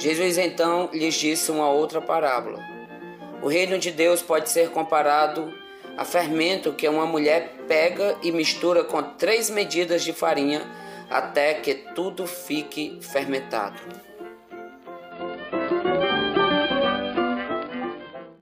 Jesus então lhes disse uma outra parábola. O reino de Deus pode ser comparado a fermento que uma mulher pega e mistura com três medidas de farinha até que tudo fique fermentado.